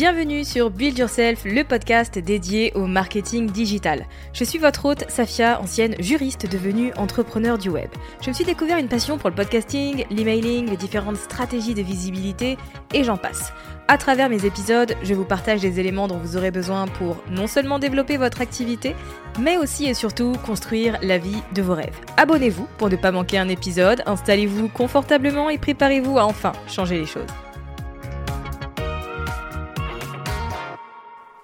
Bienvenue sur Build Yourself, le podcast dédié au marketing digital. Je suis votre hôte, Safia, ancienne juriste devenue entrepreneur du web. Je me suis découvert une passion pour le podcasting, l'emailing, les différentes stratégies de visibilité et j'en passe. À travers mes épisodes, je vous partage des éléments dont vous aurez besoin pour non seulement développer votre activité, mais aussi et surtout construire la vie de vos rêves. Abonnez-vous pour ne pas manquer un épisode, installez-vous confortablement et préparez-vous à enfin changer les choses.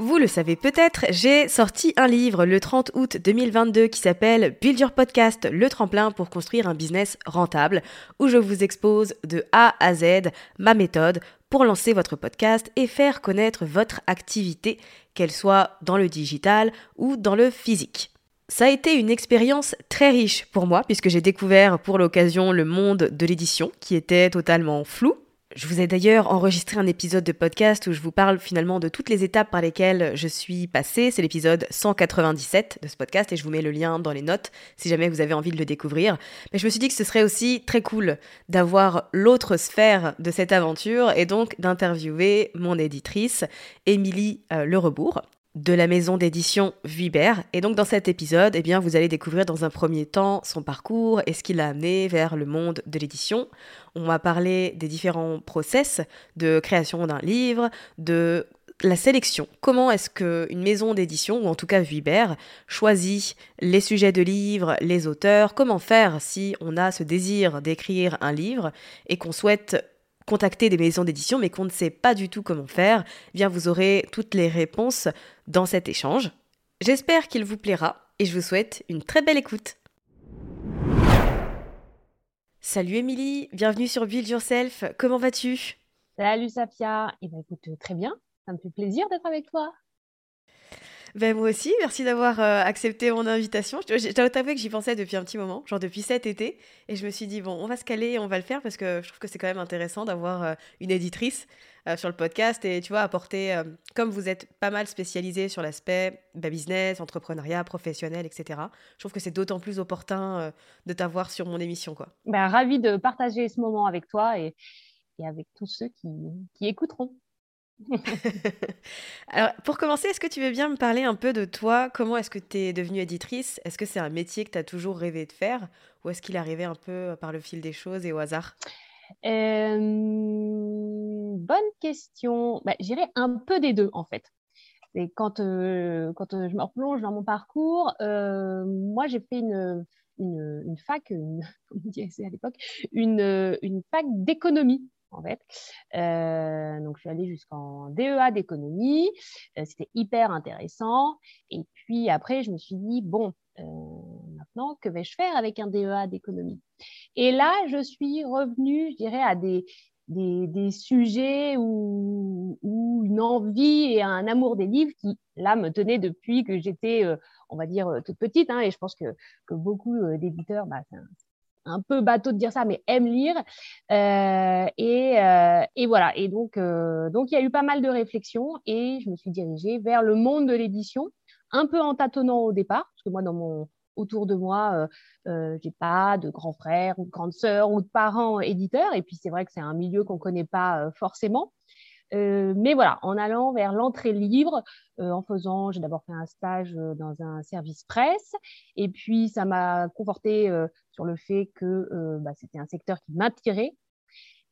Vous le savez peut-être, j'ai sorti un livre le 30 août 2022 qui s'appelle Build Your Podcast, le tremplin pour construire un business rentable, où je vous expose de A à Z ma méthode pour lancer votre podcast et faire connaître votre activité, qu'elle soit dans le digital ou dans le physique. Ça a été une expérience très riche pour moi puisque j'ai découvert pour l'occasion le monde de l'édition qui était totalement flou je vous ai d'ailleurs enregistré un épisode de podcast où je vous parle finalement de toutes les étapes par lesquelles je suis passée. C'est l'épisode 197 de ce podcast et je vous mets le lien dans les notes si jamais vous avez envie de le découvrir. Mais je me suis dit que ce serait aussi très cool d'avoir l'autre sphère de cette aventure et donc d'interviewer mon éditrice, Émilie euh, Le Rebourg de la maison d'édition Vuibert. Et donc dans cet épisode, eh bien, vous allez découvrir dans un premier temps son parcours et ce qui l'a amené vers le monde de l'édition. On va parler des différents process de création d'un livre, de la sélection. Comment est-ce qu'une maison d'édition, ou en tout cas Vuibert, choisit les sujets de livres, les auteurs? Comment faire si on a ce désir d'écrire un livre et qu'on souhaite contacter des maisons d'édition mais qu'on ne sait pas du tout comment faire, vous aurez toutes les réponses dans cet échange. J'espère qu'il vous plaira et je vous souhaite une très belle écoute. Salut Émilie, bienvenue sur Build Yourself. Comment vas-tu? Salut Safia. Eh ben très bien. Ça me fait plaisir d'être avec toi. Ben moi aussi, merci d'avoir euh, accepté mon invitation. Je dois t'avouer que j'y pensais depuis un petit moment, genre depuis cet été, et je me suis dit, bon, on va se caler et on va le faire parce que je trouve que c'est quand même intéressant d'avoir euh, une éditrice euh, sur le podcast et tu vois, apporter, comme vous êtes pas mal spécialisé sur l'aspect bah, business, entrepreneuriat, professionnel, etc., je trouve que c'est d'autant plus opportun de t'avoir sur mon émission. quoi. Ben, ravi de partager ce moment avec toi et, avec tous ceux qui écouteront. Alors, pour commencer, est-ce que tu veux bien me parler un peu de toi? Comment est-ce que tu es devenue éditrice? Est-ce que c'est un métier que tu as toujours rêvé de faire? Ou est-ce qu'il est arrivé un peu par le fil des choses et au hasard? Euh, Bonne question. Bah, J'irais un peu des deux, en fait. Et quand, euh, quand euh, je me replonge dans mon parcours, moi, j'ai fait une, une, fac, une, on disait à l'époque, une, une fac d'économie en fait. Euh, donc, je suis allée jusqu'en DEA d'économie. Euh, c'était hyper intéressant. Et puis après, je me suis dit, bon, euh, maintenant, que vais-je faire avec un DEA d'économie? Et là, je suis revenue, je dirais, à des, des, sujets où, une envie et un amour des livres qui, là, me tenaient depuis que j'étais, on va dire, toute petite. Hein, et je pense que, que beaucoup d'éditeurs, bah, un peu bateau de dire ça, mais aiment lire. et, voilà. Et donc, donc, il y a eu pas mal de réflexions et je me suis dirigée vers le monde de l'édition, un peu en tâtonnant au départ, parce que moi, dans mon autour de moi, je n'ai pas de grands frères ou de grandes sœurs ou de parents éditeurs. Et puis, c'est vrai que c'est un milieu qu'on ne connaît pas forcément. Euh, mais voilà, en allant vers l'entrée libre, euh, en faisant, j'ai d'abord fait un stage euh, dans un service presse, et puis ça m'a conforté sur le fait que bah, c'était un secteur qui m'attirait.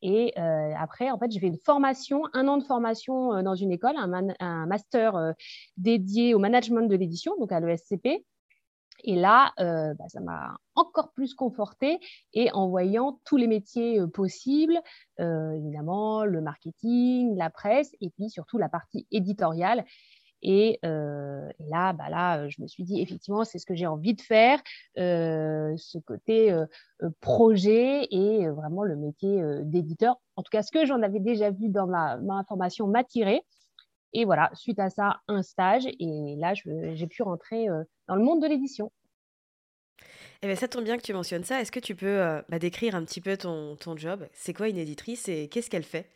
Et après, en fait, j'ai fait une formation, un an de formation dans une école, un, un master dédié au management de l'édition, donc à l'ESCP. Et là, euh, bah, ça m'a encore plus confortée et en voyant tous les métiers euh, possibles, euh, évidemment le marketing, la presse et puis surtout la partie éditoriale. Et, là, bah là, je me suis dit, effectivement, c'est ce que j'ai envie de faire, ce côté projet et vraiment le métier d'éditeur. En tout cas, ce que j'en avais déjà vu dans ma, ma formation m'a tiré. Et voilà, suite à ça, un stage. Et là, j'ai pu rentrer euh, dans le monde de l'édition. Eh bien, ça tombe bien que tu mentionnes ça. Est-ce que tu peux euh, bah, décrire un petit peu ton, ton job? C'est quoi une éditrice et qu'est-ce qu'elle fait?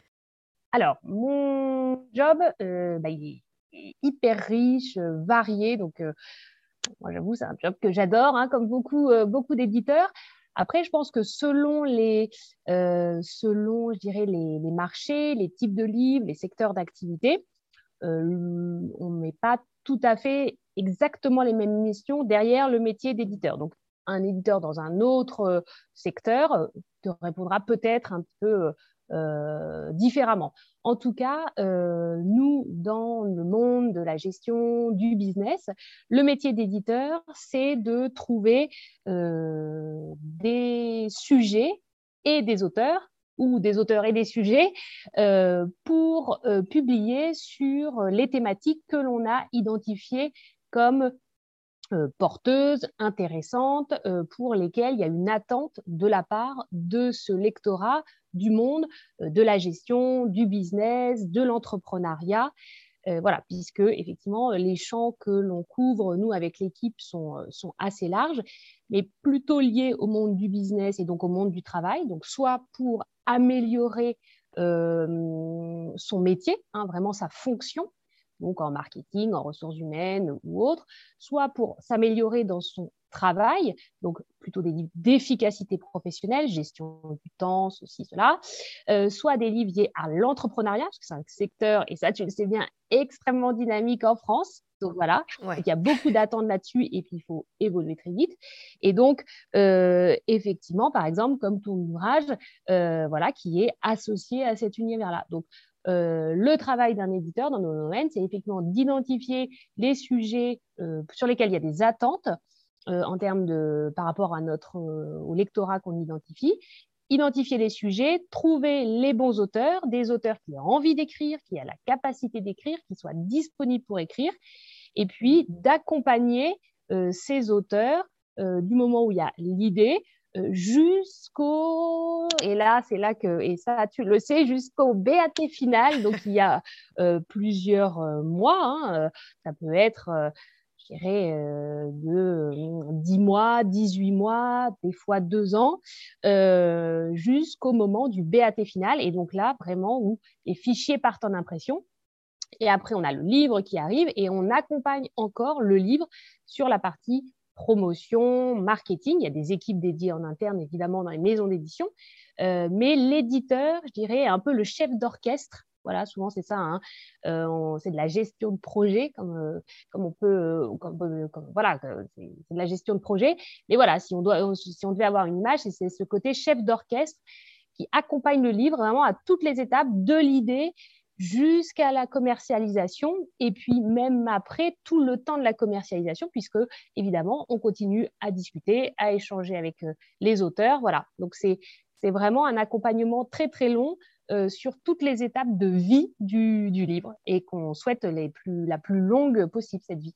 Alors, mon job, euh, bah, il est hyper riche, varié. Donc, moi, j'avoue, c'est un job que j'adore, hein, comme beaucoup, beaucoup d'éditeurs. Après, je pense que selon les, selon, je dirais, les, les, marchés, les types de livres, les secteurs d'activité, euh, on ne met pas tout à fait exactement les mêmes missions derrière le métier d'éditeur. Donc, un éditeur dans un autre euh, secteur euh, te répondra peut-être un peu différemment. En tout cas, nous, dans le monde de la gestion du business, le métier d'éditeur, c'est de trouver des sujets et des auteurs ou des auteurs et des sujets euh, pour euh, publier sur les thématiques que l'on a identifiées comme euh, porteuses, intéressantes, pour lesquelles il y a une attente de la part de ce lectorat du monde de la gestion, du business, de l'entrepreneuriat. voilà, puisque effectivement, les champs que l'on couvre, nous, avec l'équipe, sont, sont assez larges, mais plutôt liés au monde du business et donc au monde du travail. Donc, soit pour améliorer euh, son métier, hein, vraiment sa fonction, donc en marketing, en ressources humaines ou autre, soit pour s'améliorer dans son travail, donc plutôt des livres d'efficacité professionnelle, gestion du temps, ceci, cela, euh, soit des livres liés à l'entrepreneuriat, parce que c'est un secteur, et ça tu le sais bien, extrêmement dynamique en France. Donc voilà, il y a beaucoup d'attentes là-dessus et puis il faut évoluer très vite. Et donc, euh, effectivement, par exemple, comme ton ouvrage, euh, voilà, qui est associé à cet univers-là. Donc, le travail d'un éditeur dans nos domaines, c'est effectivement d'identifier les sujets sur lesquels il y a des attentes euh, en termes de par rapport à notre euh, au lectorat qu'on identifie, identifier les sujets, trouver les bons auteurs, des auteurs qui ont envie d'écrire, qui ont la capacité d'écrire, qui soient disponibles pour écrire, et puis d'accompagner euh, ces auteurs du moment où il y a l'idée jusqu'au et là c'est là que et ça tu le sais jusqu'au BAT final. Donc il y a plusieurs mois hein, ça peut être dirais, euh, de 10 mois, 18 mois, des fois 2 ans, euh, jusqu'au moment du BAT final. Et donc là, vraiment, où les fichiers partent en impression. Et après, on a le livre qui arrive et on accompagne encore le livre sur la partie promotion, marketing. Il y a des équipes dédiées en interne, évidemment, dans les maisons d'édition. Euh, mais l'éditeur, je dirais, est un peu le chef d'orchestre voilà, souvent c'est ça. Hein. Euh, c'est de la gestion de projet, comme, euh, comme on peut, euh, voilà, c'est de la gestion de projet. Mais voilà, si on doit, si on devait avoir une image, c'est ce côté chef d'orchestre qui accompagne le livre vraiment à toutes les étapes de l'idée jusqu'à la commercialisation et puis même après tout le temps de la commercialisation puisque évidemment on continue à discuter, à échanger avec les auteurs. Voilà, donc c'est vraiment un accompagnement très très long euh, sur toutes les étapes de vie du, livre et qu'on souhaite la plus longue possible, cette vie.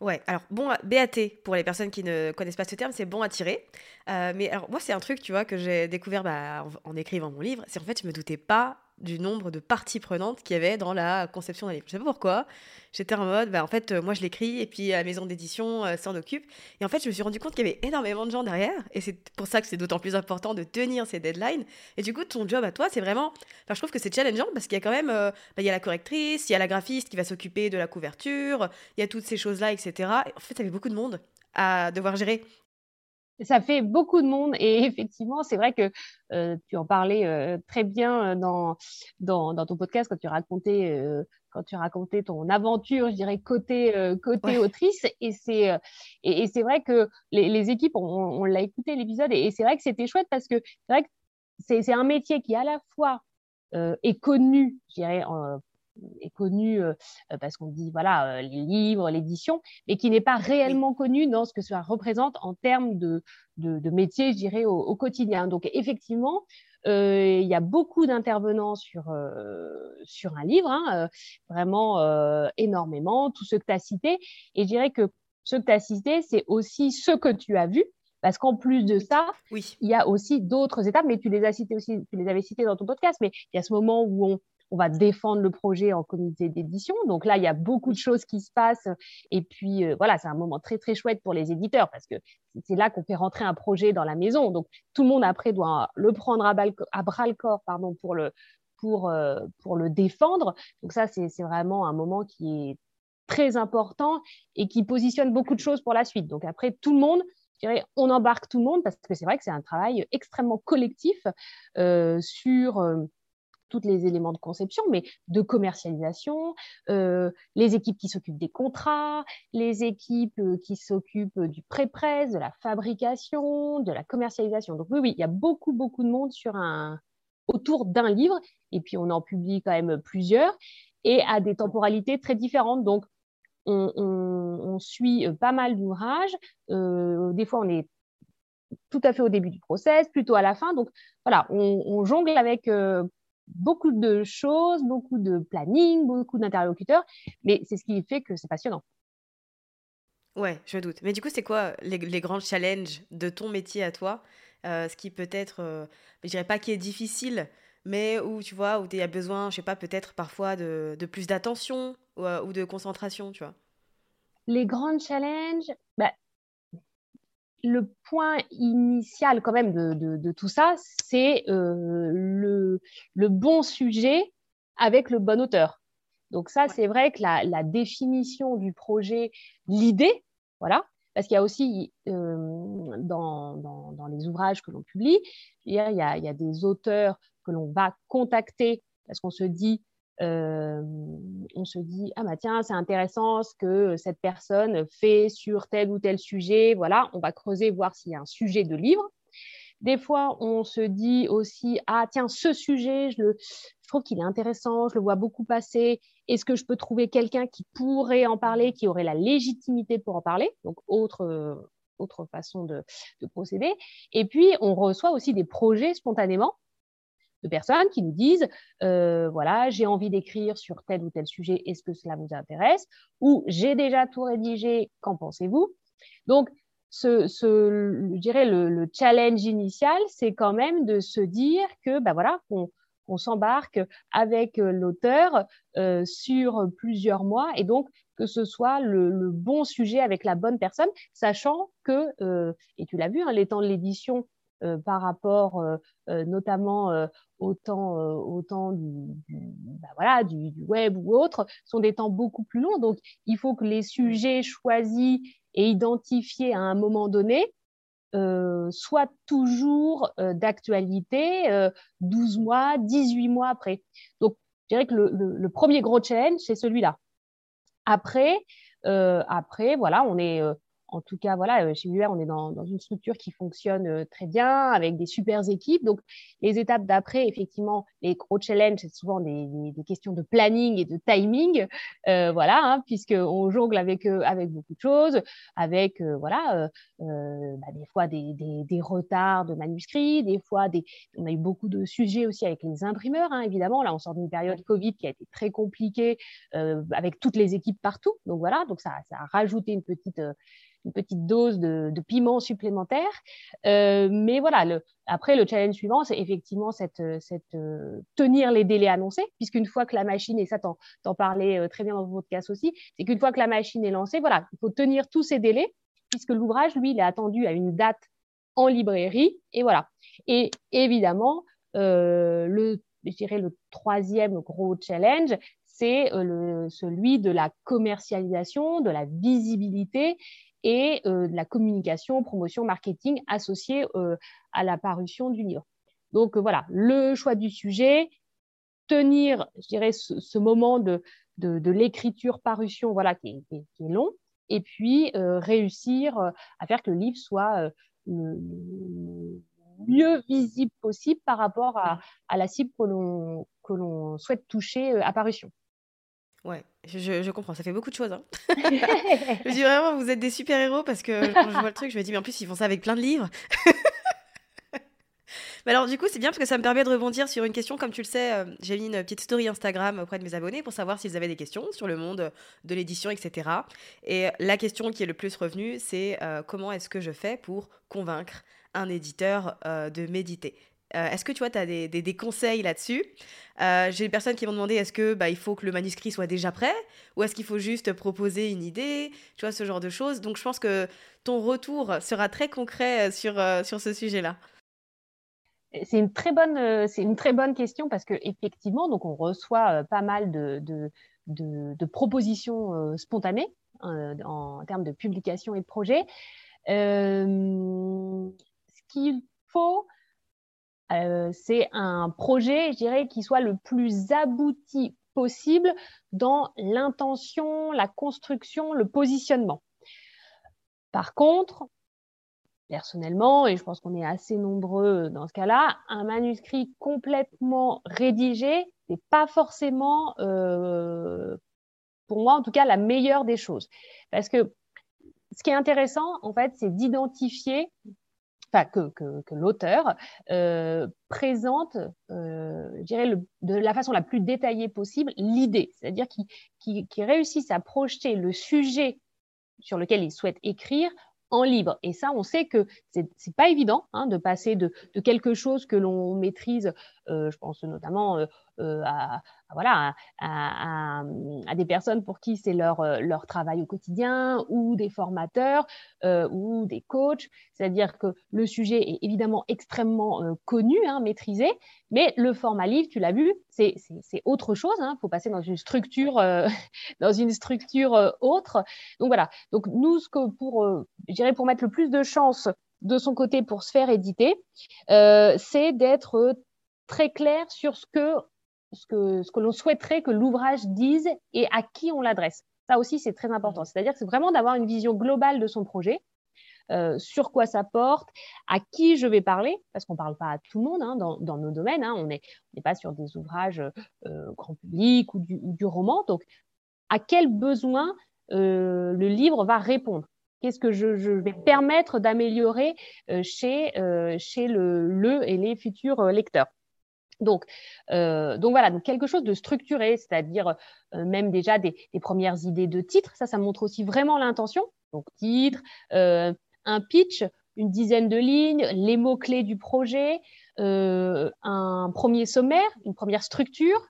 Ouais, alors bon, BAT, pour les personnes qui ne connaissent pas ce terme, c'est bon à tirer. Euh, mais moi, c'est un truc, tu vois, que j'ai découvert bah, en, écrivant mon livre, c'est en fait, je me doutais pas du nombre de parties prenantes qu'il y avait dans la conception d'un livre. Je sais pas pourquoi. J'étais en mode, bah, en fait, euh, moi je l'écris et puis la maison d'édition euh, s'en occupe. Et en fait, je me suis rendu compte qu'il y avait énormément de gens derrière. Et c'est pour ça que c'est d'autant plus important de tenir ces deadlines. Et du coup, ton job à toi, c'est vraiment. Enfin, je trouve que c'est challengeant parce qu'il y a quand même. Euh, bah, il y a la correctrice, il y a la graphiste qui va s'occuper de la couverture, il y a toutes ces choses-là, etc. Et en fait, ça fait beaucoup de monde à devoir gérer ça fait beaucoup de monde et effectivement, c'est vrai que euh, tu en parlais euh, très bien euh, dans, dans, ton podcast quand tu racontais quand tu racontais ton aventure, je dirais côté côté autrice. Et c'est et, c'est vrai que les, équipes on, l'a écouté l'épisode et, et c'est vrai que c'était chouette parce que c'est vrai que c'est un métier qui à la fois est connu, je dirais, est connu euh, euh, parce qu'on dit voilà euh, les livres, l'édition, mais qui n'est pas réellement connu dans ce que ça représente en termes de, de, métier, je dirais, au, quotidien. Donc effectivement, il y a beaucoup d'intervenants sur, sur un livre, hein, vraiment énormément, tous ceux que tu as cités. Et je dirais que ceux que tu as cités, c'est aussi ceux que tu as vus. Parce qu'en plus de ça, oui. il y a aussi d'autres étapes, mais tu les as cités aussi, tu les avais cités dans ton podcast, mais il y a ce moment où on, on va défendre le projet en comité d'édition. Donc là, il y a beaucoup de choses qui se passent. Et puis, euh, voilà, c'est un moment très, très chouette pour les éditeurs parce que c'est là qu'on fait rentrer un projet dans la maison. Donc, tout le monde après doit le prendre à, bras le corps pardon, pour, le, pour, euh, pour le défendre. Donc ça, c'est vraiment un moment qui est très important et qui positionne beaucoup de choses pour la suite. Donc après, tout le monde, je dirais, on embarque tout le monde parce que c'est vrai que c'est un travail extrêmement collectif euh, sur tous les éléments de conception, mais de commercialisation, euh, les équipes qui s'occupent des contrats, les équipes euh, qui s'occupent du pré-presse, de la fabrication, de la commercialisation. Donc oui, oui, il y a beaucoup, beaucoup de monde autour d'un livre, et puis on en publie quand même plusieurs, et à des temporalités très différentes. Donc on, suit pas mal d'ouvrages. Euh, des fois, on est tout à fait au début du process, plutôt à la fin. Donc voilà, on, jongle avec beaucoup de choses, beaucoup de planning, beaucoup d'interlocuteurs, mais c'est ce qui fait que c'est passionnant. Ouais, je doute. Mais du coup, c'est quoi les, grands challenges de ton métier à toi euh, Ce qui peut être, euh, je dirais pas qui est difficile, mais où tu vois, où il y a besoin, je sais pas, peut-être parfois de, plus d'attention ou, euh, ou, de concentration, tu vois? Les grands challenges, bah, le point initial quand même de, tout ça, c'est euh, le, bon sujet avec le bon auteur. Donc ça, c'est vrai que la, définition du projet, l'idée, voilà, parce qu'il y a aussi euh, dans, les ouvrages que l'on publie, il y, a, il y a des auteurs que l'on va contacter parce qu'on se dit on se dit ah bah tiens c'est intéressant ce que cette personne fait sur tel ou tel sujet. Voilà on va creuser voir s'il y a un sujet de livre. Des fois on se dit aussi ah tiens ce sujet je, le, trouve qu'il est intéressant je le vois beaucoup passer. Est-ce que je peux trouver quelqu'un qui pourrait en parler qui aurait la légitimité pour en parler? Donc autre autre façon de procéder. Et puis on reçoit aussi des projets spontanément de personnes qui nous disent euh, voilà, j'ai envie d'écrire sur tel ou tel sujet, est-ce que cela vous intéresse? Ou j'ai déjà tout rédigé, qu'en pensez-vous? Donc, ce, je dirais le, challenge initial, c'est quand même de se dire que ben voilà, qu'on s'embarque avec l'auteur euh, sur plusieurs mois et donc que ce soit le, bon sujet avec la bonne personne, sachant que, euh, et tu l'as vu, hein, les temps de l'édition euh, par rapport euh, euh, notamment au temps, au temps du, bah voilà, du, web ou autre, sont des temps beaucoup plus longs. Donc, il faut que les sujets choisis et identifiés à un moment donné soient toujours d'actualité 12 mois, 18 mois après. Donc, je dirais que le, le premier gros challenge, c'est celui-là. Après, après, voilà, on est en tout cas, voilà, euh, chez UR, on est dans, une structure qui fonctionne euh, très bien, avec des super équipes. Donc, les étapes d'après, effectivement, les gros challenges, c'est souvent des, questions de planning et de timing, euh, voilà, hein, puisqu'on jongle avec, avec beaucoup de choses, avec, voilà, bah, des fois des, retards de manuscrits, des fois, des, on a eu beaucoup de sujets aussi avec les imprimeurs, hein, évidemment. Là, on sort d'une période Covid qui a été très compliquée, avec toutes les équipes partout. Donc, voilà, donc ça, ça a rajouté une petite une petite dose de, piment supplémentaire. mais voilà, après, le challenge suivant, c'est effectivement cette, cette tenir les délais annoncés, puisqu'une fois que la machine, et ça, t'en parlais très bien dans votre podcast aussi, c'est qu'une fois que la machine est lancée, voilà, il faut tenir tous ces délais, puisque l'ouvrage, lui, il est attendu à une date en librairie, et voilà. Et évidemment, le je dirais le troisième gros challenge, c'est euh, celui de la commercialisation, de la visibilité et euh, de la communication, promotion, marketing associée euh, à la parution du livre. Donc voilà, le choix du sujet, tenir, je dirais, ce, moment de, de, l'écriture parution, voilà, qui est, long, et puis réussir à faire que le livre soit le, mieux visible possible par rapport à, la cible que l'on souhaite toucher à parution. Ouais, je, comprends, ça fait beaucoup de choses. Hein. je dis vraiment, vous êtes des super-héros parce que quand je vois le truc, je me dis, mais en plus, ils font ça avec plein de livres. mais alors, du coup, c'est bien parce que ça me permet de rebondir sur une question. Comme tu le sais, euh, j'ai mis une petite story Instagram auprès de mes abonnés pour savoir s'ils avaient des questions sur le monde de l'édition, etc. Et la question qui est le plus revenue, c'est euh, comment est-ce que je fais pour convaincre un éditeur euh, de méditer? Euh, est-ce que tu vois, tu as des, conseils là-dessus? Euh, J'ai des personnes qui m'ont demandé est-ce que bah, il faut que le manuscrit soit déjà prêt? Ou est-ce qu'il faut juste proposer une idée? Tu vois, ce genre de choses. Donc je pense que ton retour sera très concret sur, sur ce sujet-là. C'est une, très bonne, c'est une très bonne question parce qu'effectivement, on reçoit pas mal de, de, de, propositions spontanées en termes de publication et de projets. ce qu'il faut, euh, c'est un projet, je dirais, qui soit le plus abouti possible dans l'intention, la construction, le positionnement. Par contre, personnellement, et je pense qu'on est assez nombreux dans ce cas-là, un manuscrit complètement rédigé n'est pas forcément, euh, pour moi en tout cas, la meilleure des choses. Parce que ce qui est intéressant, en fait, c'est d'identifier que, l'auteur euh, présente, euh, je dirais, de la façon la plus détaillée possible, l'idée, c'est-à-dire qu'il réussisse à projeter le sujet sur lequel il souhaite écrire en libre. Et ça, on sait que c'est pas évident hein, de passer de, quelque chose que l'on maîtrise, je pense notamment euh, euh, à, voilà, à, des personnes pour qui c'est leur, euh, leur travail au quotidien ou des formateurs euh, ou des coachs. C'est-à-dire que le sujet est évidemment extrêmement connu, hein, maîtrisé, mais le format livre, tu l'as vu, c'est autre chose. Il hein. faut passer dans une structure, dans une structure autre. Donc voilà. Donc nous, ce que pour, pour mettre le plus de chance de son côté pour se faire éditer, c'est d'être très clair sur ce que ce que, ce que l'on souhaiterait que l'ouvrage dise et à qui on l'adresse. Ça aussi, c'est très important. C'est-à-dire que c'est vraiment d'avoir une vision globale de son projet, euh, sur quoi ça porte, à qui je vais parler, parce qu'on ne parle pas à tout le monde hein, dans, dans, nos domaines. Hein. on n'est pas sur des ouvrages euh, grand public ou du, du, roman. Donc, à quel besoin euh, le livre va répondre? Qu'est-ce que je, je, vais permettre d'améliorer euh, chez, euh, chez le, le et les futurs lecteurs? Donc, euh, donc voilà, donc quelque chose de structuré, c'est-à-dire euh, même déjà des, premières idées de titre. Ça, ça montre aussi vraiment l'intention. Donc titre, euh, un pitch, une dizaine de lignes, les mots clés du projet, un premier sommaire, une première structure,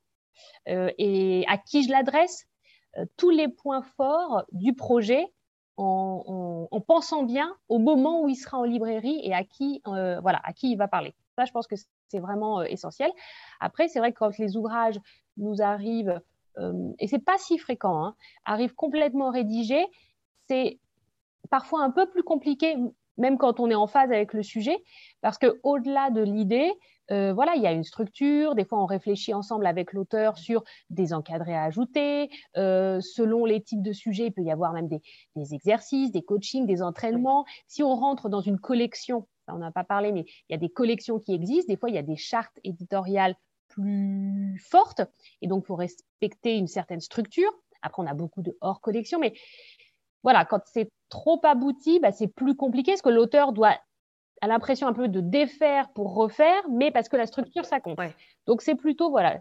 et à qui je l'adresse, tous les points forts du projet. En, en, pensant bien au moment où il sera en librairie et à qui, voilà, à qui il va parler. Ça, je pense que c'est vraiment euh, essentiel. Après, c'est vrai que quand les ouvrages nous arrivent, euh, et c'est pas si fréquent, hein, arrivent complètement rédigés, c'est parfois un peu plus compliqué, même quand on est en phase avec le sujet, parce que au-delà de l'idée, euh, voilà, il y a une structure. Des fois, on réfléchit ensemble avec l'auteur sur des encadrés à ajouter. selon les types de sujets, il peut y avoir même des, des exercices, des coachings, des entraînements. Si on rentre dans une collection on n'a pas parlé, mais il y a des collections qui existent. Des fois, il y a des chartes éditoriales plus fortes. Et donc, il faut respecter une certaine structure. Après, on a beaucoup de hors collection. Mais voilà, quand c'est trop abouti, bah, c'est plus compliqué parce que l'auteur doit a l'impression un peu de défaire pour refaire, mais parce que la structure, ça compte. Donc, c'est plutôt, voilà,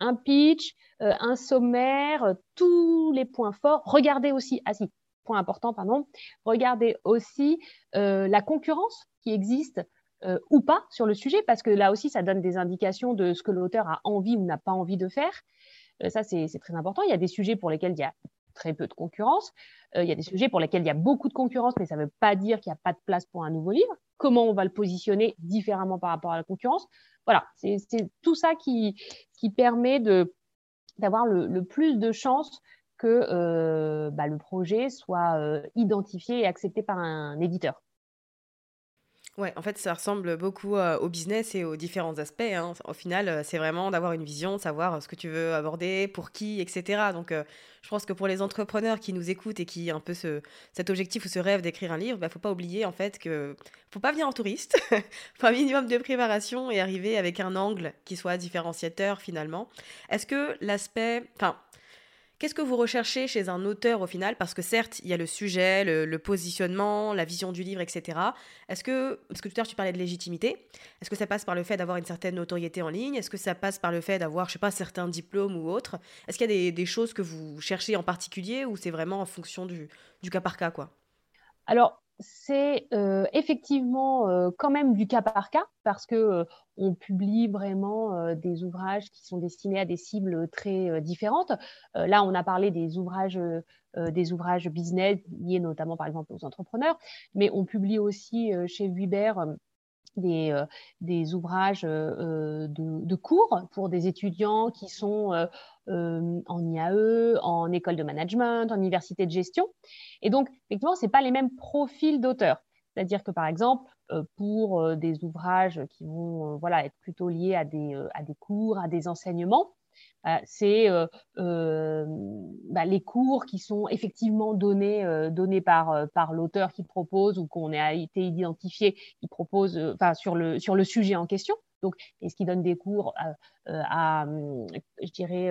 un pitch, euh, un sommaire, euh, tous les points forts. Regardez aussi, ah si, point important, pardon, regardez aussi la concurrence qui existe ou pas sur le sujet, parce que là aussi, ça donne des indications de ce que l'auteur a envie ou n'a pas envie de faire. ça, c'est très important. Il y a des sujets pour lesquels il y a très peu de concurrence. il y a des sujets pour lesquels il y a beaucoup de concurrence, mais ça ne veut pas dire qu'il n'y a pas de place pour un nouveau livre. Comment on va le positionner différemment par rapport à la concurrence? Voilà, c'est tout ça qui, qui permet d'avoir le, plus de chances que euh, bah, le projet soit euh, identifié et accepté par un éditeur. Ouais, en fait, ça ressemble beaucoup euh, au business et aux différents aspects. hein. Au final, c'est vraiment d'avoir une vision, savoir ce que tu veux aborder, pour qui, etc. Donc, je pense que pour les entrepreneurs qui nous écoutent et qui ont un peu ce, cet objectif ou ce rêve d'écrire un livre, il bah, ne faut pas oublier en fait que faut pas venir en touriste, faut un minimum de préparation et arriver avec un angle qui soit différenciateur finalement. Est-ce que l'aspect, enfin, Qu'est-ce que vous recherchez chez un auteur au final? Parce que certes, il y a le sujet, le, positionnement, la vision du livre, etc. Est-ce que, parce que tout à l'heure tu parlais de légitimité, est-ce que ça passe par le fait d'avoir une certaine notoriété en ligne? Est-ce que ça passe par le fait d'avoir, je sais pas, certains diplômes ou autres? Est-ce qu'il y a des, choses que vous cherchez en particulier ou c'est vraiment en fonction du, du cas par cas quoi? Alors, c'est euh, effectivement euh, quand même du cas par cas parce que euh, on publie vraiment des ouvrages qui sont destinés à des cibles très différentes. là, on a parlé des ouvrages, des ouvrages business liés notamment par exemple aux entrepreneurs, mais on publie aussi chez Vuibert des, des, ouvrages de, cours pour des étudiants qui sont en IAE, en école de management, en université de gestion. Et donc, effectivement, ce pas les mêmes profils d'auteurs. C'est-à-dire que, par exemple, euh, pour euh, des ouvrages qui vont euh, voilà, être plutôt liés à des, à des cours, à des enseignements, c'est bah, les cours qui sont effectivement donnés, donnés par, par l'auteur qui propose ou qu'on a été identifié, qui propose enfin, sur, le, sur le sujet en question. Donc, est-ce qu'il donne des cours à, hum, je dirais,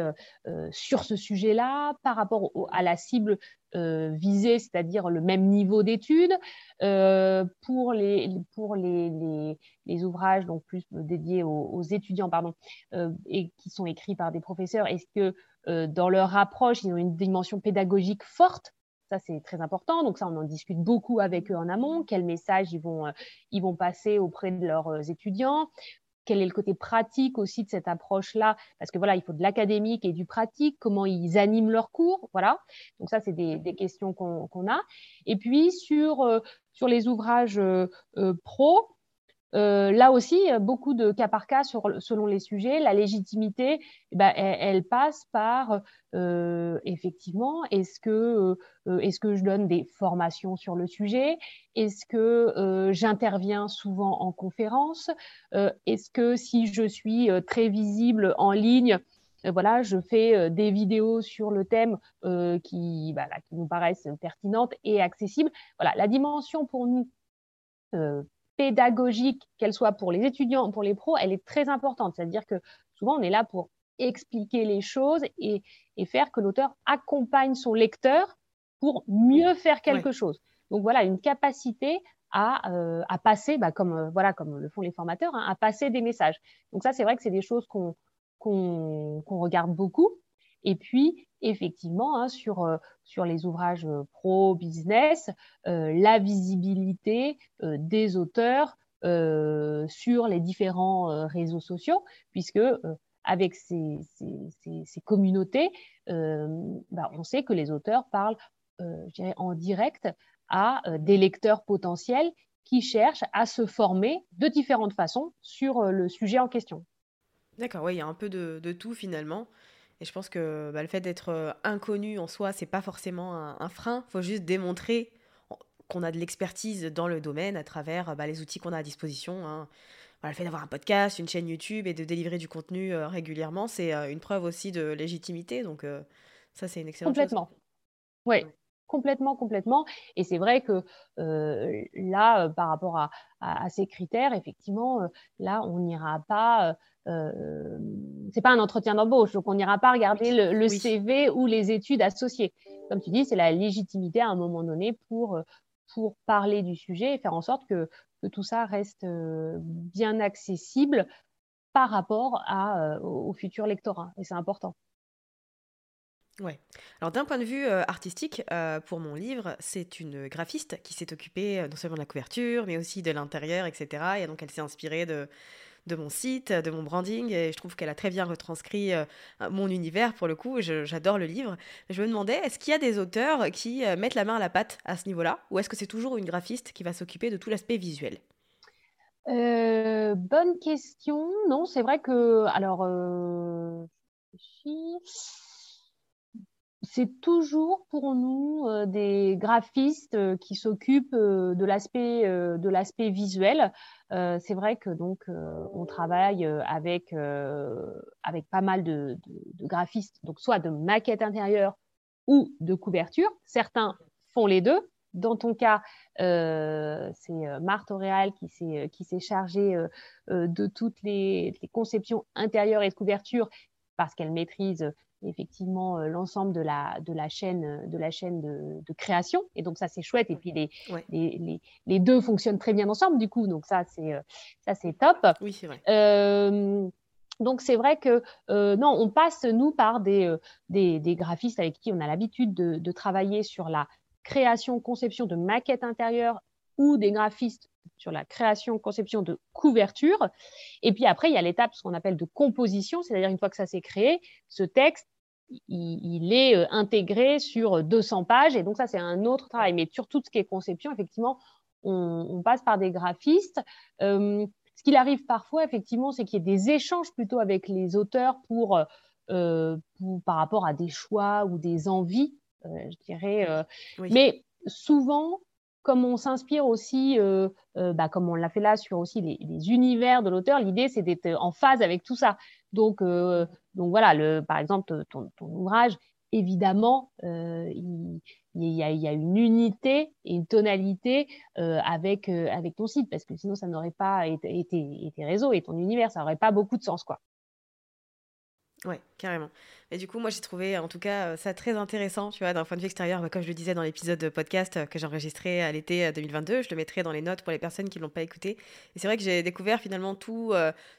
sur ce sujet-là par rapport à la cible euh, viser, c'est-à-dire le même niveau d'études. Euh, pour les, pour les, les, ouvrages donc plus dédiés aux, étudiants pardon, euh, et qui sont écrits par des professeurs, est-ce que dans leur approche, ils ont une dimension pédagogique forte? Ça, c'est très important. Donc ça, on en discute beaucoup avec eux en amont. Quels messages ils vont, ils vont passer auprès de leurs étudiants quel est le côté pratique aussi de cette approche-là? Parce que voilà, il faut de l'académique et du pratique, comment ils animent leurs cours, voilà. Donc ça, c'est des, questions qu'on a. Et puis sur, euh, sur les ouvrages euh, euh, pro, euh, là aussi, beaucoup de cas par cas sur, selon les sujets. La légitimité, eh ben, elle, passe par euh, effectivement, est-ce que, euh, est-ce que je donne des formations sur le sujet? Est-ce que j'interviens souvent en conférence? Est-ce que si je suis très visible en ligne, voilà, je fais des vidéos sur le thème qui, qui nous paraissent pertinentes et accessibles? Voilà, la dimension pour nous pédagogique, qu'elle soit pour les étudiants ou pour les pros, elle est très importante. C'est-à-dire que souvent, on est là pour expliquer les choses et, faire que l'auteur accompagne son lecteur pour mieux faire quelque chose. Donc voilà, une capacité à, euh, passer, bah, comme, euh, voilà, comme le font les formateurs, hein, à passer des messages. Donc ça, c'est vrai que c'est des choses qu'on regarde beaucoup. Et puis, effectivement, hein, sur, euh, sur les ouvrages euh, pro-business, euh, la visibilité des auteurs sur les différents réseaux sociaux, puisque avec ces, ces, communautés, bah, on sait que les auteurs parlent en direct à des lecteurs potentiels qui cherchent à se former de différentes façons sur le sujet en question. D'accord, oui, il y a un peu de, de tout finalement. Et je pense que bah, le fait d'être euh, inconnu en soi, c'est pas forcément un, frein. Il faut juste démontrer qu'on a de l'expertise dans le domaine à travers bah, les outils qu'on a à disposition. Hein. le fait d'avoir un podcast, une chaîne YouTube et de délivrer du contenu euh, régulièrement, c'est euh, une preuve aussi de légitimité. Donc ça, c'est une excellente complètement. Oui, complètement, complètement. Et c'est vrai que là, par rapport à, à, ces critères, effectivement, là, on n'ira pas euh, c'est pas un entretien d'embauche, donc on n'ira pas regarder le, CV ou les études associées. Comme tu dis, c'est la légitimité à un moment donné pour, euh, pour parler du sujet et faire en sorte que, que tout ça reste euh, bien accessible par rapport à, au, futur lectorat. Et c'est important. Ouais. Alors d'un point de vue euh, artistique, euh, pour mon livre, c'est une graphiste qui s'est occupée euh, non seulement de la couverture, mais aussi de l'intérieur, etc. Et donc elle s'est inspirée de, de mon site, de mon branding, et je trouve qu'elle a très bien retranscrit mon univers pour le coup. J'adore le livre. Je me demandais, est-ce qu'il y a des auteurs qui mettent la main à la pâte à ce niveau-là, ou est-ce que c'est toujours une graphiste qui va s'occuper de tout l'aspect visuel? Bonne question. Non, c'est vrai que alors c'est toujours pour nous euh, des graphistes euh, qui s'occupent euh, de l'aspect visuel. c'est vrai que donc on travaille avec pas mal de, graphistes, donc soit de maquettes intérieures ou de couverture. Certains font les deux. Dans ton cas, c'est Marthe Auréal qui s'est qui s'est chargée de toutes les, les, conceptions intérieures et de couverture parce qu'elle maîtrise effectivement euh, l'ensemble de la, de la chaîne, de, la chaîne de, création. Et donc, ça, c'est chouette. Et puis, les, les, les, deux fonctionnent très bien ensemble, du coup. Donc, ça, c'est, euh, ça, c'est top. Oui, c'est vrai. Euh, donc, c'est vrai que, non, on passe, nous, par des, des, des, graphistes avec qui on a l'habitude de, de travailler sur la création, conception de maquettes intérieures ou des graphistes sur la création, conception de couverture. Et puis après, il y a l'étape, ce qu'on appelle de composition, c'est-à-dire une fois que ça s'est créé, ce texte, il, est euh, intégré sur 200 pages. Et donc ça, c'est un autre travail. Mais sur tout ce qui est conception, effectivement, on, passe par des graphistes. Euh, ce qu'il arrive parfois, effectivement, c'est qu'il y ait des échanges plutôt avec les auteurs pour, euh, par rapport à des choix ou des envies, je dirais. Mais souvent, comme on s'inspire aussi, euh, euh, bah, comme on l'a fait là sur aussi les, univers de l'auteur, l'idée c'est d'être en phase avec tout ça. Donc, euh, donc voilà, par exemple, ton, ouvrage, évidemment, il, y a, une unité et une tonalité avec, avec ton site, parce que sinon ça n'aurait pas été, été, été, réseau et ton univers, ça n'aurait pas beaucoup de sens. quoi. Ouais, carrément. Et du coup, moi, j'ai trouvé en tout cas euh, ça très intéressant, tu vois, d'un point de vue extérieur. Bah, comme je le disais dans l'épisode de podcast euh, que j'ai enregistré à l'été 2022, euh, je le mettrai dans les notes pour les personnes qui ne l'ont pas écouté. Et c'est vrai que j'ai découvert finalement tout,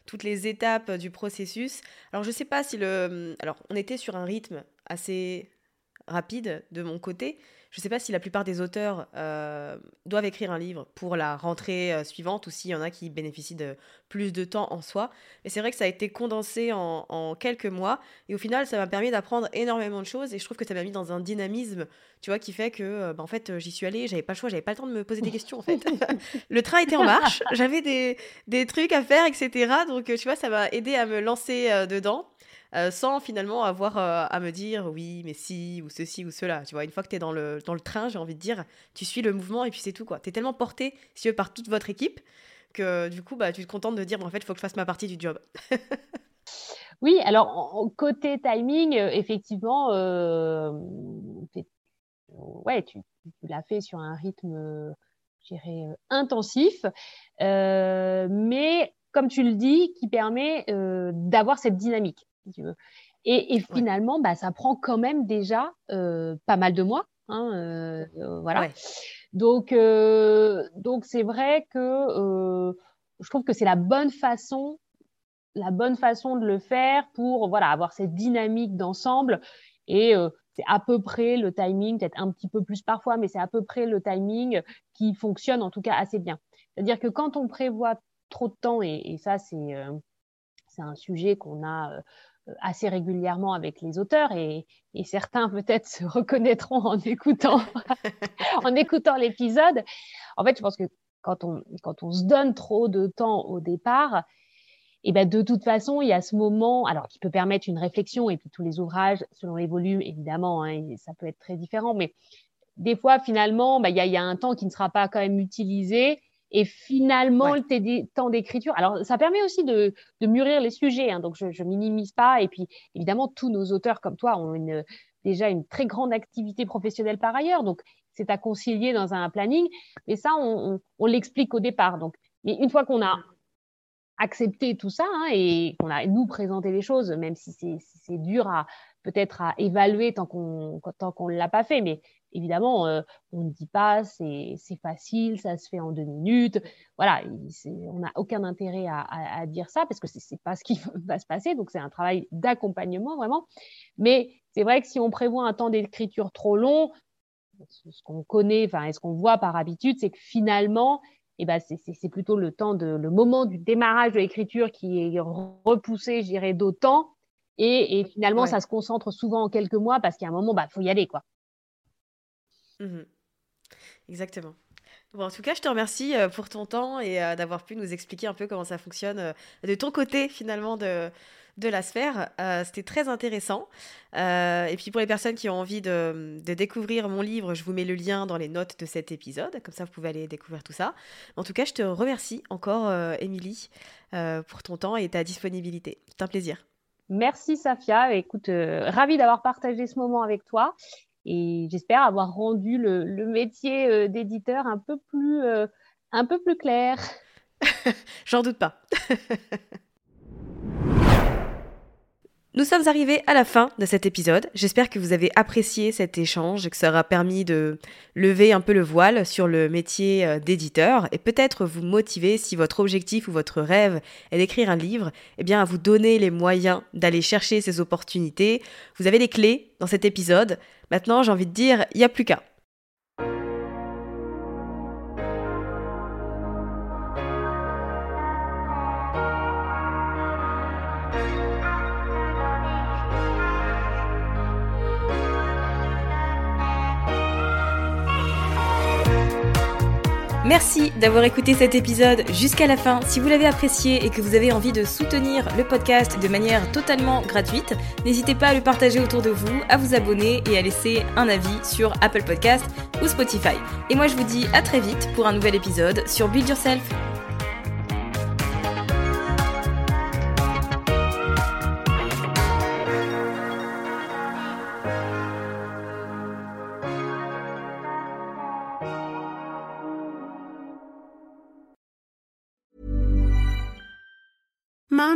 toutes les étapes du processus. Alors, je sais pas si le. Alors, on était sur un rythme assez rapide de mon côté. Je ne sais pas si la plupart des auteurs euh, doivent écrire un livre pour la rentrée euh, suivante ou s'il y en a qui bénéficient de plus de temps en soi. Et c'est vrai que ça a été condensé en, quelques mois. Et au final, ça m'a permis d'apprendre énormément de choses. Et je trouve que ça m'a mis dans un dynamisme, tu vois, qui fait que, euh, bah, en fait, j'y suis allée, j'avais pas le choix, j'avais pas le temps de me poser des questions, en fait. le train était en marche, j'avais des, des, trucs à faire, etc. Donc, tu vois, ça m'a aidé à me lancer dedans. Euh, sans finalement avoir euh, à me dire oui, mais si, ou ceci, ou cela. Tu vois, une fois que tu es dans le, dans le train, j'ai envie de dire, tu suis le mouvement et puis c'est tout. Tu es tellement porté, si par toute votre équipe que du coup, bah, tu te contentes de dire, en fait, il faut que je fasse ma partie du job. oui, alors, côté timing, euh, effectivement, ouais, tu, l'as fait sur un rythme, je dirais, intensif. mais comme tu le dis, qui permet d'avoir cette dynamique. Et, finalement, bah, ça prend quand même déjà euh, pas mal de mois. Hein, euh, euh, voilà. Donc, donc c'est vrai que je trouve que c'est la bonne façon, la bonne façon de le faire pour voilà avoir cette dynamique d'ensemble. Et c'est à peu près le timing, peut-être un petit peu plus parfois, mais c'est à peu près le timing qui fonctionne en tout cas assez bien. C'est-à-dire que quand on prévoit trop de temps, et, et ça c'est c'est un sujet qu'on a assez régulièrement avec les auteurs et, certains peut-être se reconnaîtront en écoutant, en écoutant l'épisode. En fait, je pense que quand on, quand on se donne trop de temps au départ, et eh ben de toute façon, il y a ce moment, alors qui peut permettre une réflexion, et puis tous les ouvrages, selon les volumes, évidemment, hein, ça peut être très différent, mais des fois, finalement, bah, il, y a, il y a un temps qui ne sera pas quand même utilisé, et finalement, le temps d'écriture, alors ça permet aussi de, mûrir les sujets, hein, donc je ne minimise pas. Et puis, évidemment, tous nos auteurs comme toi ont une, déjà une très grande activité professionnelle par ailleurs, donc c'est à concilier dans un planning. Mais ça, on, l'explique au départ. Donc, mais une fois qu'on a accepté tout ça hein, et qu'on a nous présenté les choses, même si c'est dur à peut-être à évaluer tant qu'on tant qu'on l'a pas fait, mais évidemment, on ne dit pas, c'est facile, ça se fait en deux minutes. Voilà, on n'a aucun intérêt à, dire ça parce que ce n'est pas ce qui va se passer. Donc, c'est un travail d'accompagnement vraiment. Mais c'est vrai que si on prévoit un temps d'écriture trop long, ce qu'on connaît, enfin, et ce qu'on voit par habitude, c'est que finalement, eh ben, c'est plutôt le temps de, le moment du démarrage de l'écriture qui est repoussé, je dirais, d'autant. Et, finalement, ça se concentre souvent en quelques mois parce qu'à un moment, il bah, faut y aller, quoi. Mmh Exactement. Bon, en tout cas, je te remercie euh, pour ton temps et euh, d'avoir pu nous expliquer un peu comment ça fonctionne euh, de ton côté, finalement, de, de la sphère. C'était très intéressant. et puis, pour les personnes qui ont envie de, de, découvrir mon livre, je vous mets le lien dans les notes de cet épisode. Comme ça, vous pouvez aller découvrir tout ça. En tout cas, je te remercie encore, Émilie, pour ton temps et ta disponibilité. C'est un plaisir. Merci, Safia. Écoute, ravie d'avoir partagé ce moment avec toi. Et j'espère avoir rendu le, métier euh, d'éditeur un peu plus, euh, un peu plus clair. J'en doute pas. Nous sommes arrivés à la fin de cet épisode. J'espère que vous avez apprécié cet échange que ça aura permis de lever un peu le voile sur le métier euh, d'éditeur et peut-être vous motiver si votre objectif ou votre rêve est d'écrire un livre, eh bien à vous donner les moyens d'aller chercher ces opportunités. Vous avez les clés dans cet épisode. Maintenant, j'ai envie de dire, il n'y a plus qu'à. Merci d'avoir écouté cet épisode jusqu'à la fin. Si vous l'avez apprécié et que vous avez envie de soutenir le podcast de manière totalement gratuite, n'hésitez pas à le partager autour de vous, à vous abonner et à laisser un avis sur Apple Podcast ou Spotify. Et moi je vous dis à très vite pour un nouvel épisode sur Build Yourself.